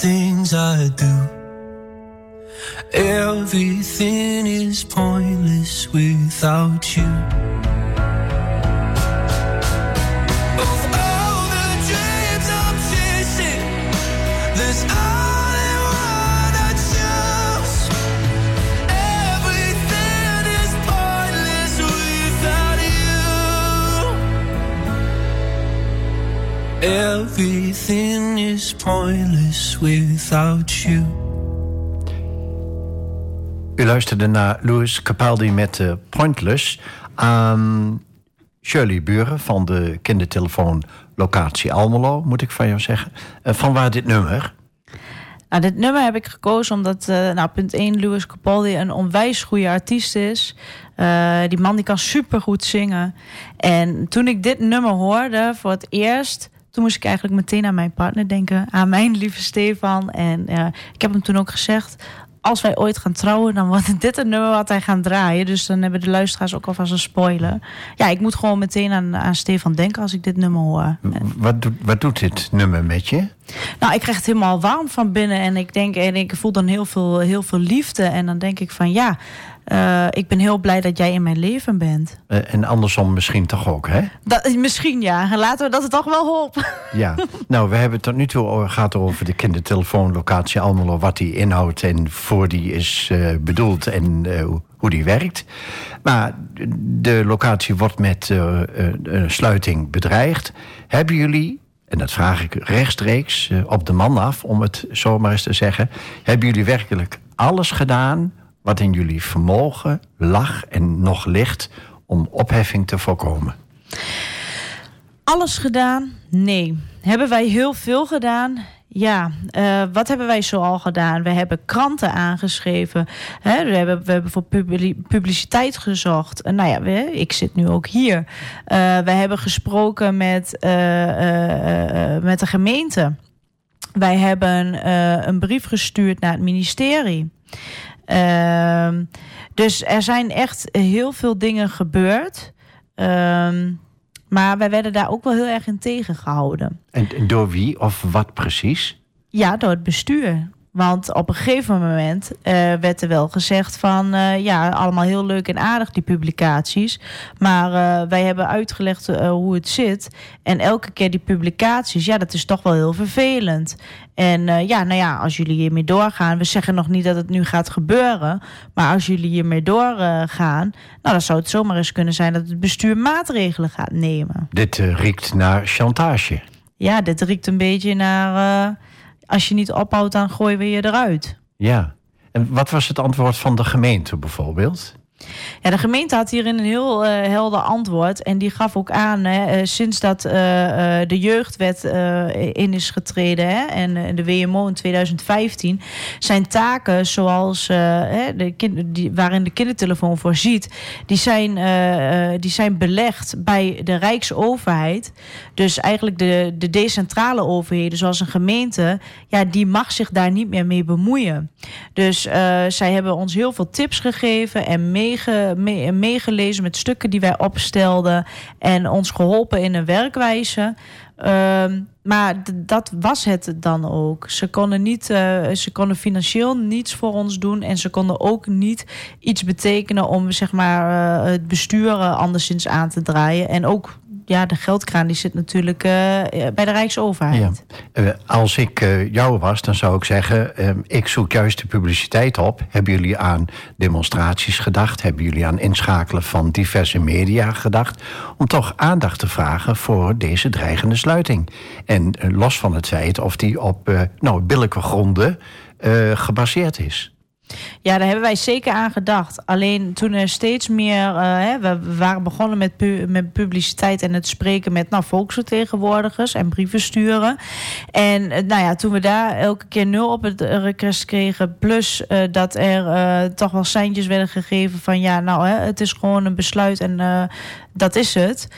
Things I do. Everything is pointless without you. Everything is pointless without you. U luisterde naar Louis Capaldi met uh, Pointless. Aan Shirley Buren van de kindertelefoon Locatie Almelo, moet ik van jou zeggen. Uh, van waar dit nummer? Nou, dit nummer heb ik gekozen omdat, uh, nou, punt 1, Louis Capaldi een onwijs goede artiest is. Uh, die man die kan supergoed zingen. En toen ik dit nummer hoorde voor het eerst, toen moest ik eigenlijk meteen aan mijn partner denken, aan mijn lieve Stefan. En uh, ik heb hem toen ook gezegd, als wij ooit gaan trouwen, dan wordt dit het nummer wat hij gaan draaien. Dus dan hebben de luisteraars ook alvast een spoiler. Ja, ik moet gewoon meteen aan, aan Stefan denken als ik dit nummer hoor. Wat, doet, wat doet dit nummer met je? Nou, ik krijg het helemaal warm van binnen. En ik denk, en ik voel dan heel veel, heel veel liefde. En dan denk ik van ja, uh, ik ben heel blij dat jij in mijn leven bent. Uh, en andersom misschien toch ook, hè? Dat, misschien ja. Laten we dat het toch wel op. Ja, nou, we hebben het tot nu toe gehad over de kindertelefoonlocatie Almelo, wat die inhoudt en voor die is uh, bedoeld en hoe die werkt. Maar de locatie wordt met sluiting bedreigd. Hebben jullie en dat vraag ik rechtstreeks op de man af, om het zomaar eens te zeggen. Hebben jullie werkelijk alles gedaan wat in jullie vermogen lag en nog ligt om opheffing te voorkomen? Alles gedaan? Nee. Hebben wij heel veel gedaan? Ja, uh, wat hebben wij zoal gedaan? We hebben kranten aangeschreven. Hè? We, hebben, we hebben voor publiciteit gezocht. Uh, nou ja, ik zit nu ook hier. Uh, we hebben gesproken met, met de gemeente. Wij hebben een brief gestuurd naar het ministerie. Ehm, dus er zijn echt heel veel dingen gebeurd. Ehm, maar wij werden daar ook wel heel erg in tegengehouden. En door wie of wat precies? Ja, door het bestuur. Want op een gegeven moment uh, werd er wel gezegd van... Uh, ja, allemaal heel leuk en aardig die publicaties. Maar uh, wij hebben uitgelegd hoe het zit. En elke keer die publicaties, ja, dat is toch wel heel vervelend. En ja, nou ja, als jullie hiermee doorgaan... we zeggen nog niet dat het nu gaat gebeuren... maar als jullie hiermee doorgaan... nou, dan zou het zomaar eens kunnen zijn... dat het bestuur maatregelen gaat nemen. Dit riekt naar chantage. Ja, dit riekt een beetje naar als je niet ophoudt, dan gooien we je eruit. Ja. En wat was het antwoord van de gemeente bijvoorbeeld? De gemeente had hierin een heel uh, helder antwoord. En die gaf ook aan, hè, uh, sinds dat uh, de jeugdwet in is getreden hè, en de WMO in 2015, zijn taken zoals hè, de die, waarin de kindertelefoon voorziet, die zijn, die zijn belegd bij de Rijksoverheid. Dus eigenlijk de, de decentrale overheden, zoals een gemeente, ja, die mag zich daar niet meer mee bemoeien. Dus zij hebben ons heel veel tips gegeven en mee meege, mee- meegelezen met stukken die wij opstelden en ons geholpen in een werkwijze. Ehm, maar dat was het dan ook. Ze konden, niet, eh, ze konden financieel niets voor ons doen. En ze konden ook niet iets betekenen om zeg maar, eh, het bestuur eh, anderszins aan te draaien. En ook ja, de geldkraan die zit natuurlijk eh, bij de Rijksoverheid. Eh, als ik eh, jou was, dan zou ik zeggen... ik zoek juist de publiciteit op. Hebben jullie aan demonstraties gedacht? Hebben jullie aan inschakelen van diverse media gedacht? Om toch aandacht te vragen voor deze dreigende sluiting. En los van het feit of die op nou, billijke gronden gebaseerd is. Ja, daar hebben wij zeker aan gedacht. Alleen toen er steeds meer... eh, hè, we waren begonnen met, met publiciteit en het spreken met nou, volksvertegenwoordigers en brieven sturen. En eh, nou ja, toen we daar elke keer nul op het request kregen... plus eh, dat er toch wel seintjes werden gegeven van... ja, nou, hè, het is gewoon een besluit en dat is het...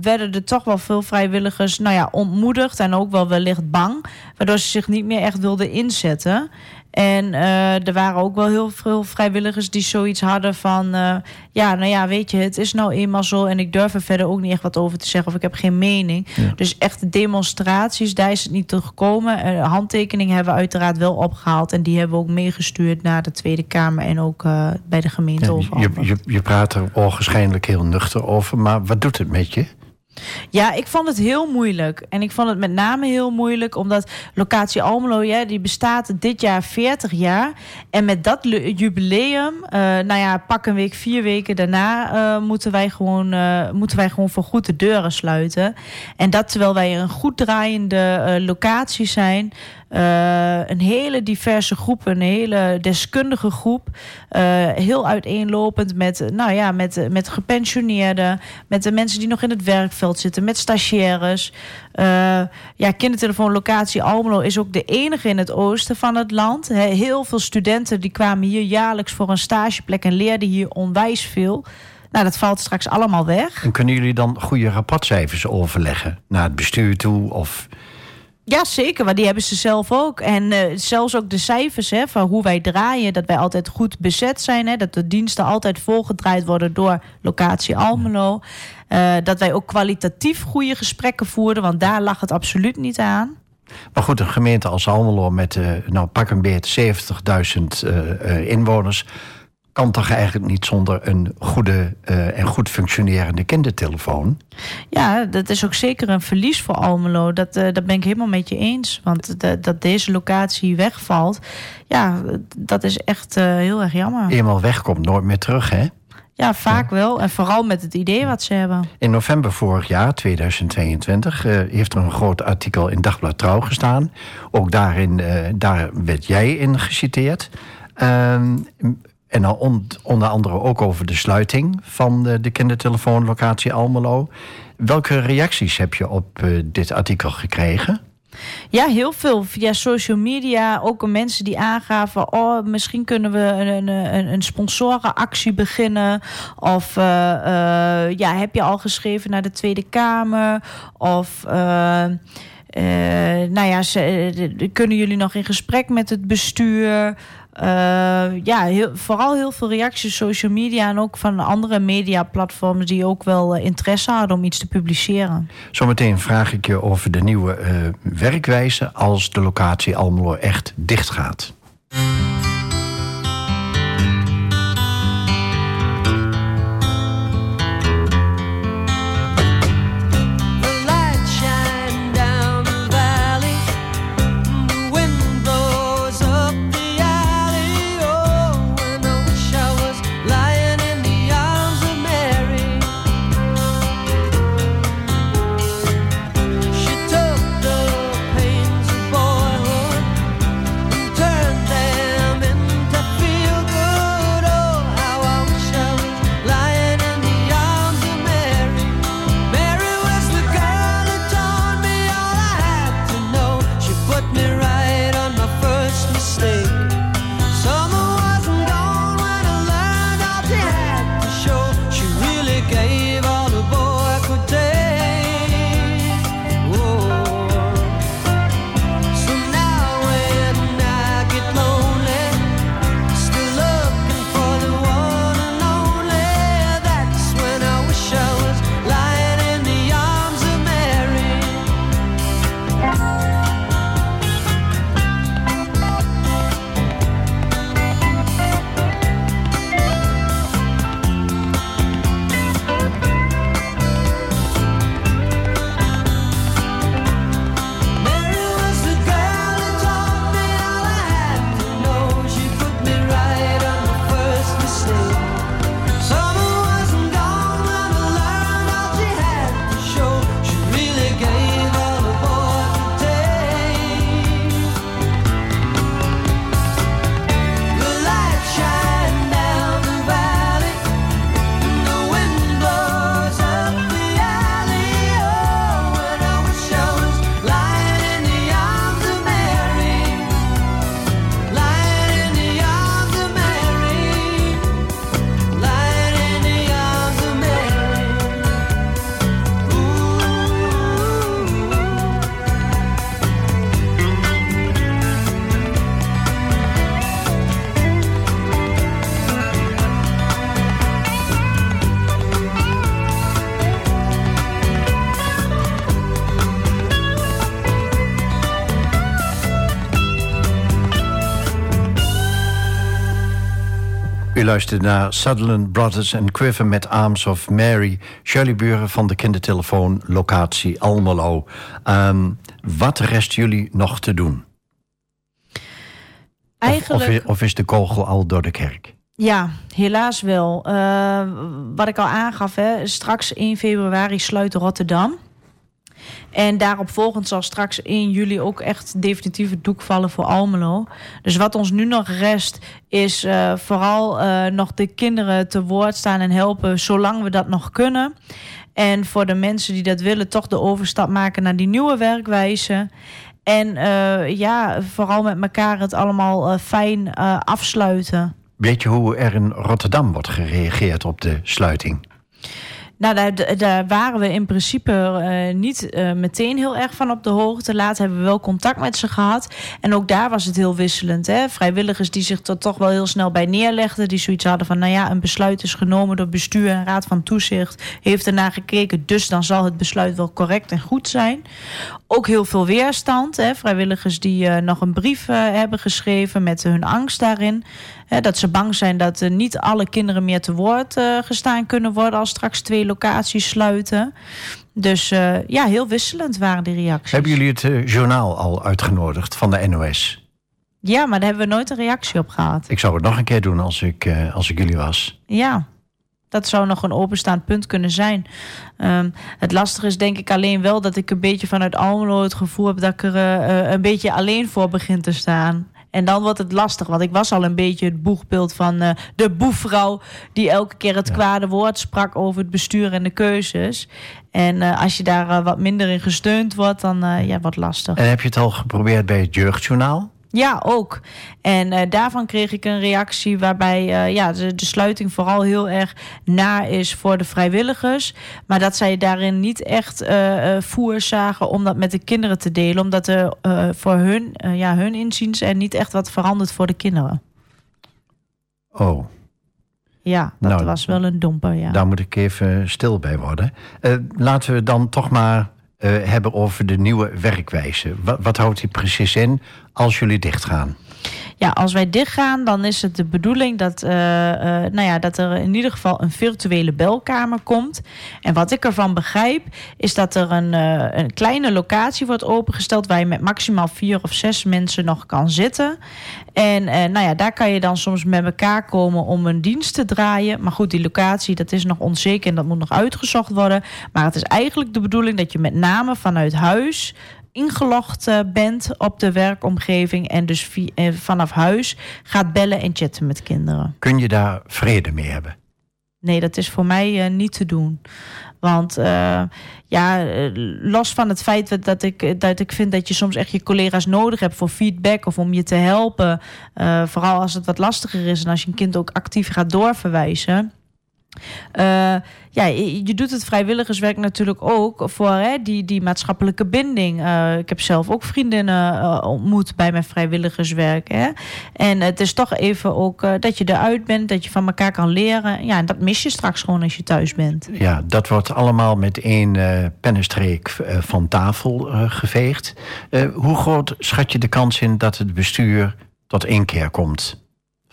werden er toch wel veel vrijwilligers nou ja, ontmoedigd en ook wel wellicht bang. Waardoor ze zich niet meer echt wilden inzetten. En eh, er waren ook wel heel veel vrijwilligers die zoiets hadden van... eh, ja, nou ja, weet je, het is nou eenmaal zo... en ik durf er verder ook niet echt wat over te zeggen... of ik heb geen mening. Dus echte demonstraties, daar is het niet toe gekomen. Eh, handtekeningen hebben we uiteraard wel opgehaald... en die hebben we ook meegestuurd naar de Tweede Kamer... en ook bij de gemeente Ja, je, je, je praat er waarschijnlijk heel nuchter over, maar wat doet het met je? Ja, ik vond het heel moeilijk. En ik vond het met name heel moeilijk omdat locatie Almelo, ja, die bestaat dit jaar 40 jaar. En met dat jubileum, eh, nou ja, pak een week, vier weken daarna, eh, moeten, wij gewoon, eh, moeten wij gewoon voor goed de deuren sluiten. En dat terwijl wij een goed draaiende locatie zijn. Een hele diverse groep, een hele deskundige groep. Heel uiteenlopend met, nou ja, met, met gepensioneerden, met de mensen die nog in het werkveld zitten, met stagiaires. Eh, ja, kindertelefoon locatie Almelo is ook de enige in het oosten van het land. He- heel veel studenten die kwamen hier jaarlijks voor een stageplek en leerden hier onwijs veel. Nou, dat valt straks allemaal weg. En kunnen jullie dan goede rapportcijfers overleggen naar het bestuur toe? Of Ja, zeker, maar die hebben ze zelf ook. En eh, zelfs ook de cijfers hè, van hoe wij draaien, dat wij altijd goed bezet zijn. Hè, dat de diensten altijd volgedraaid worden door locatie Almelo. Eh, dat wij ook kwalitatief goede gesprekken voerden, want daar lag het absoluut niet aan. Maar goed, een gemeente als Almelo met eh, nou, pak een beet 70.000 eh, inwoners... kan toch eigenlijk niet zonder een goede en goed functionerende kindertelefoon? Ja, dat is ook zeker een verlies voor Almelo. Dat, dat ben ik helemaal met je eens. Want de- dat deze locatie wegvalt, ja, dat is echt heel erg jammer. Eenmaal wegkomt, nooit meer terug, hè? Ja, vaak wel. En vooral met het idee wat ze hebben. In november vorig jaar, 2022, eh, heeft er een groot artikel in Dagblad Trouw gestaan. Ook daarin, eh, daar werd jij in geciteerd. Ehm, en dan on- onder andere ook over de sluiting van de, de kindertelefoonlocatie Almelo. Welke reacties heb je op eh, dit artikel gekregen? Ja, heel veel. Via social media. Ook mensen die aangaven... oh, misschien kunnen we een, een, een, sponsorenactie beginnen. Of eh, eh, ja, heb je al geschreven naar de Tweede Kamer? Of... eh, nou ja, eh, kunnen jullie nog in gesprek met het bestuur? Eh, ja, heel, vooral heel veel reacties social media en ook van andere mediaplatforms die ook wel eh, interesse hadden om iets te publiceren. Zometeen vraag ik je over de nieuwe eh, werkwijze als de locatie Almelo echt dicht gaat. Luistert naar Sutherland Brothers en Quiver met Arms of Mary. Shirley Buren van de kindertelefoon, locatie Almelo. Ehm, wat rest jullie nog te doen? Eigenlijk... Of, of, is de kogel al door de kerk? Ja, helaas wel. Uh, wat ik al aangaf, hè, straks 1 februari sluit Rotterdam. En daarop volgend zal straks 1 juli ook echt definitief doek vallen voor Almelo. Dus wat ons nu nog rest is uh, vooral uh, nog de kinderen te woord staan en helpen zolang we dat nog kunnen. En voor de mensen die dat willen, toch de overstap maken naar die nieuwe werkwijze. En uh, ja, vooral met elkaar het allemaal fijn afsluiten. Weet je hoe er in Rotterdam wordt gereageerd op de sluiting? Nou, daar, daar, waren we in principe uh, niet uh, meteen heel erg van op de hoogte. Later hebben we wel contact met ze gehad. En ook daar was het heel wisselend. Hè? Vrijwilligers die zich er toch wel heel snel bij neerlegden. Die zoiets hadden van, nou ja, een besluit is genomen door bestuur en raad van toezicht. Heeft ernaar gekeken, dus dan zal het besluit wel correct en goed zijn. Ook heel veel weerstand. Hè? Vrijwilligers die uh, nog een brief hebben geschreven met hun angst daarin. Hè, dat ze bang zijn dat uh, niet alle kinderen meer te woord uh, gestaan kunnen worden als straks twee locaties sluiten. Dus uh, ja, heel wisselend waren die reacties. Hebben jullie het journaal al uitgenodigd van de NOS? Ja, maar daar hebben we nooit een reactie op gehad. Ik zou het nog een keer doen als ik, als ik jullie was. Ja, dat zou nog een openstaand punt kunnen zijn. Um, het lastige is denk ik alleen wel dat ik een beetje vanuit Almelo het gevoel heb dat ik er uh, een beetje alleen voor begin te staan. En dan wordt het lastig, want ik was al een beetje het boegbeeld van uh, de boefvrouw... die elke keer het ja. kwade woord sprak over het bestuur en de keuzes. En uh, als je daar uh, wat minder in gesteund wordt, dan ja, wordt lastig. En heb je het al geprobeerd bij het Jeugdjournaal? Ja, ook. En uh, daarvan kreeg ik een reactie waarbij uh, ja, de, de, sluiting vooral heel erg naar is voor de vrijwilligers. Maar dat zij daarin niet echt uh, voer zagen om dat met de kinderen te delen. Omdat er voor hun, ja, hun inziens er niet echt wat verandert voor de kinderen. Oh. Ja, dat nou, was wel een domper, ja. Daar moet ik even stil bij worden. laten we dan toch maar uh, hebben over de nieuwe werkwijze. Wat, wat houdt die precies in als jullie dichtgaan? Ja, als wij dichtgaan, dan is het de bedoeling dat, uh, uh, nou ja, dat er in ieder geval een virtuele belkamer komt. En wat ik ervan begrijp, is dat er een, uh, een kleine locatie wordt opengesteld waar je met maximaal vier of zes mensen nog kan zitten. En nou ja, daar kan je dan soms met elkaar komen om een dienst te draaien. Maar goed, die locatie, dat is nog onzeker en dat moet nog uitgezocht worden. Maar het is eigenlijk de bedoeling dat je met name vanuit huis ingelogd uh, bent op de werkomgeving en dus via, uh, vanaf huis gaat bellen en chatten met kinderen. Kun je daar vrede mee hebben? Nee, dat is voor mij uh, niet te doen. Want ja, los van het feit dat ik, dat ik vind dat je soms echt je collega's nodig hebt voor feedback of om je te helpen. vooral als het wat lastiger is en als je een kind ook actief gaat doorverwijzen. Uh, ja, je doet het vrijwilligerswerk natuurlijk ook voor hè, die, die maatschappelijke binding. Uh, ik heb zelf ook vriendinnen uh, ontmoet bij mijn vrijwilligerswerk. Hè. En het is toch even ook dat je eruit bent, dat je van elkaar kan leren. Ja, en dat mis je straks gewoon als je thuis bent. Ja, dat wordt allemaal met één pennenstreek van tafel geveegd. hoe groot schat je de kans in dat het bestuur tot inkeer komt?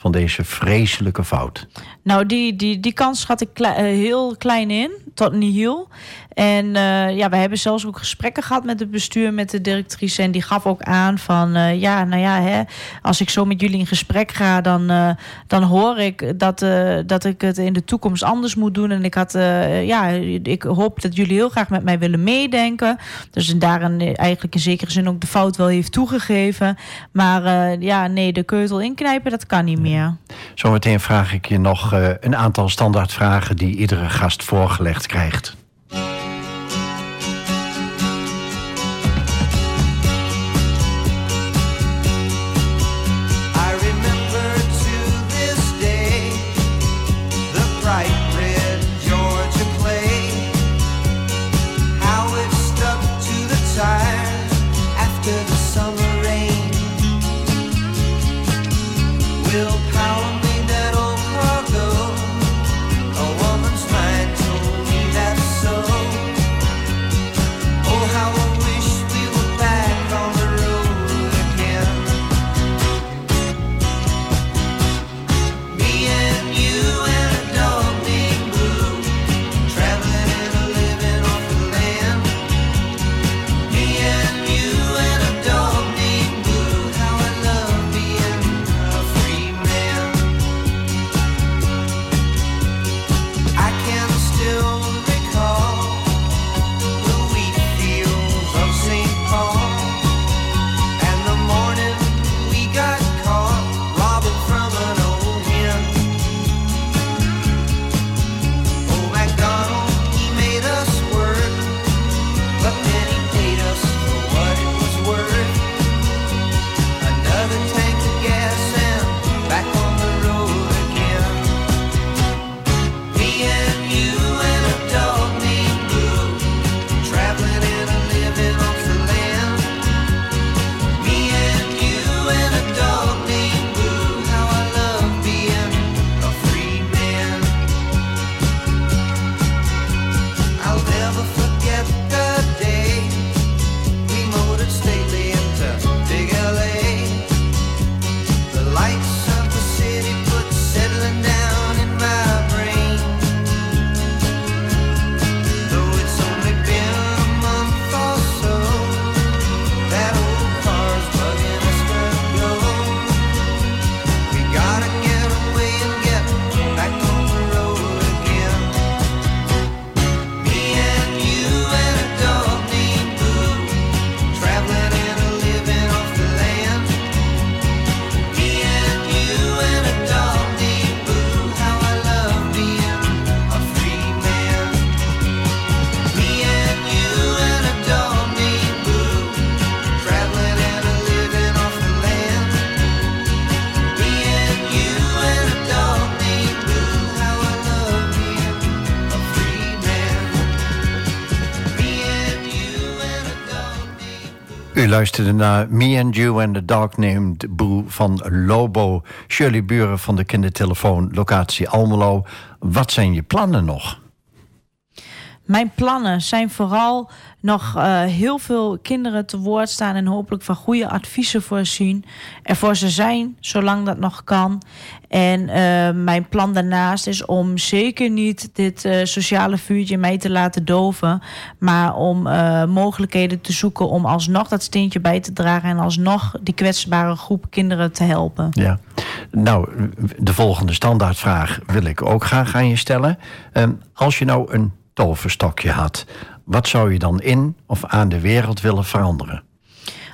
Van deze vreselijke fout? Nou, die, die, die kans schat ik kle heel klein in, tot nihil. En uh, ja, we hebben zelfs ook gesprekken gehad met het bestuur, met de directrice. En die gaf ook aan van, uh, ja, nou ja, hè, als ik zo met jullie in gesprek ga, dan, dan hoor ik dat, dat ik het in de toekomst anders moet doen. En ik had, ja, ik hoop dat jullie heel graag met mij willen meedenken. Dus daarin eigenlijk in zekere zin ook de fout wel heeft toegegeven. Maar ja, nee, de keutel inknijpen, dat kan niet meer. Zometeen vraag ik je nog een aantal standaardvragen die iedere gast voorgelegd krijgt. Luisterde naar Me and You and the Dog Named Boo van Lobo. Shirley Buren van de kindertelefoon locatie Almelo. Wat zijn je plannen nog? Mijn plannen zijn vooral nog uh, heel veel kinderen te woord staan en hopelijk van goede adviezen voorzien. Er voor ze zijn, zolang dat nog kan. En uh, mijn plan daarnaast is om zeker niet dit uh, sociale vuurtje mee te laten doven, maar om mogelijkheden te zoeken om alsnog dat steentje bij te dragen en alsnog die kwetsbare groep kinderen te helpen. Ja, nou, de volgende standaardvraag wil ik ook graag aan je stellen. Ehm, als je nou een toverstokje had, wat zou je dan in of aan de wereld willen veranderen?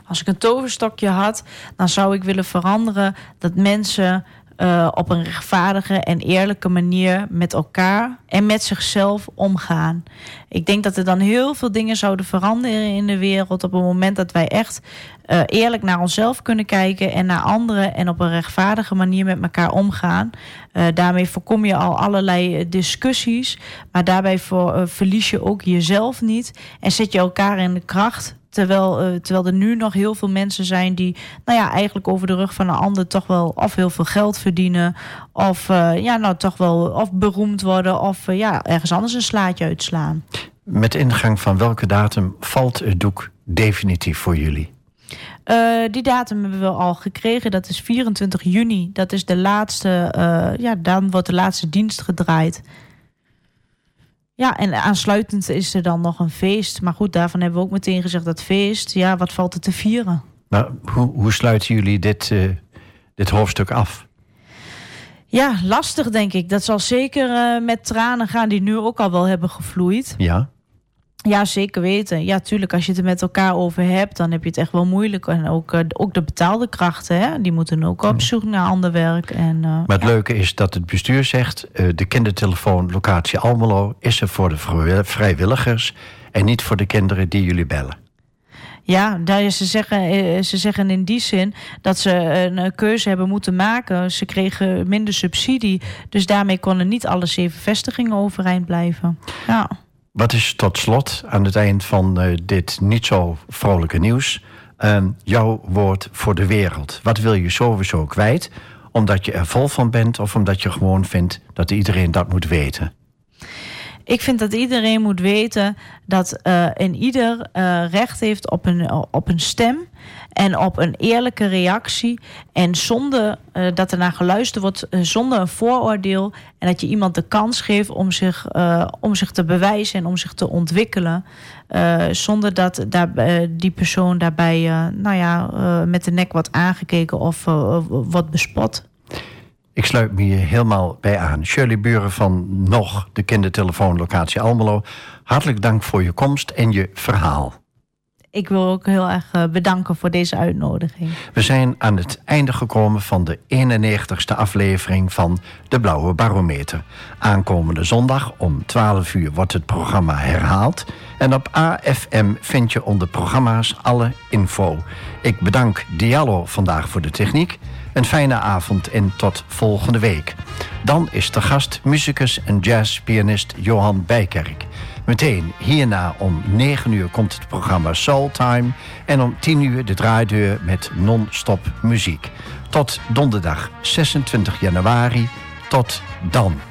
Als ik een toverstokje had, dan zou ik willen veranderen dat mensen uh, op een rechtvaardige en eerlijke manier met elkaar en met zichzelf omgaan. Ik denk dat er dan heel veel dingen zouden veranderen in de wereld op het moment dat wij echt uh, eerlijk naar onszelf kunnen kijken en naar anderen en op een rechtvaardige manier met elkaar omgaan. Uh, daarmee voorkom je al allerlei discussies, maar daarbij verlies je ook jezelf niet en zet je elkaar in de kracht Terwijl, uh, terwijl er nu nog heel veel mensen zijn die, nou ja, eigenlijk over de rug van een ander toch wel of heel veel geld verdienen. Of uh, ja, nou toch wel of beroemd worden of uh, ja, ergens anders een slaatje uitslaan. Met ingang van welke datum valt het doek definitief voor jullie? die datum hebben we al gekregen. Dat is 24 juni. Dat is de laatste, ja, dan wordt de laatste dienst gedraaid. Ja, en aansluitend is er dan nog een feest. Maar goed, daarvan hebben we ook meteen gezegd dat feest, ja, wat valt er te vieren? Maar hoe, hoe sluiten jullie dit, uh, dit hoofdstuk af? Ja, lastig denk ik. Dat zal zeker uh, met tranen gaan die nu ook al wel hebben gevloeid. Ja. Ja, zeker weten. Ja, tuurlijk, als je het er met elkaar over hebt, dan heb je het echt wel moeilijk. En ook, uh, ook de betaalde krachten, hè, die moeten ook op zoek naar ander werk. En, uh, maar het ja. leuke is dat het bestuur zegt, uh, de kindertelefoon locatie Almelo is er voor de vrijwilligers en niet voor de kinderen die jullie bellen. Ja, daar, ze, zeggen, ze zeggen in die zin dat ze een keuze hebben moeten maken. Ze kregen minder subsidie, dus daarmee konden niet alle zeven vestigingen overeind blijven. Ja. Wat is tot slot aan het eind van uh, dit niet zo vrolijke nieuws uh, jouw woord voor de wereld? Wat wil je sowieso kwijt? Omdat je er vol van bent of omdat je gewoon vindt dat iedereen dat moet weten? Ik vind dat iedereen moet weten dat uh, een ieder recht heeft op een, op een stem en op een eerlijke reactie. En zonder uh, dat er naar geluisterd wordt, uh, zonder een vooroordeel. En dat je iemand de kans geeft om zich, uh, om zich te bewijzen en om zich te ontwikkelen. zonder dat daar, die persoon daarbij nou ja, met de nek wordt aangekeken of wordt bespot. Ik sluit me hier helemaal bij aan. Shirley Buren van Nog, de kindertelefoonlocatie Almelo. Hartelijk dank voor je komst en je verhaal ik wil ook heel erg uh, bedanken voor deze uitnodiging. We zijn aan het einde gekomen van de 91ste aflevering van De Blauwe Barometer. Aankomende zondag om 12 uur wordt het programma herhaald. En op AFM vind je onder programma's alle info. Ik bedank Diallo vandaag voor de techniek. Een fijne avond en tot volgende week. Dan is de gast muzikus en jazzpianist Johan Bijkerk. Meteen hierna om 9 uur komt het programma Soul Time. En om 10 uur de draaideur met non-stop muziek. Tot donderdag 26 januari. Tot dan.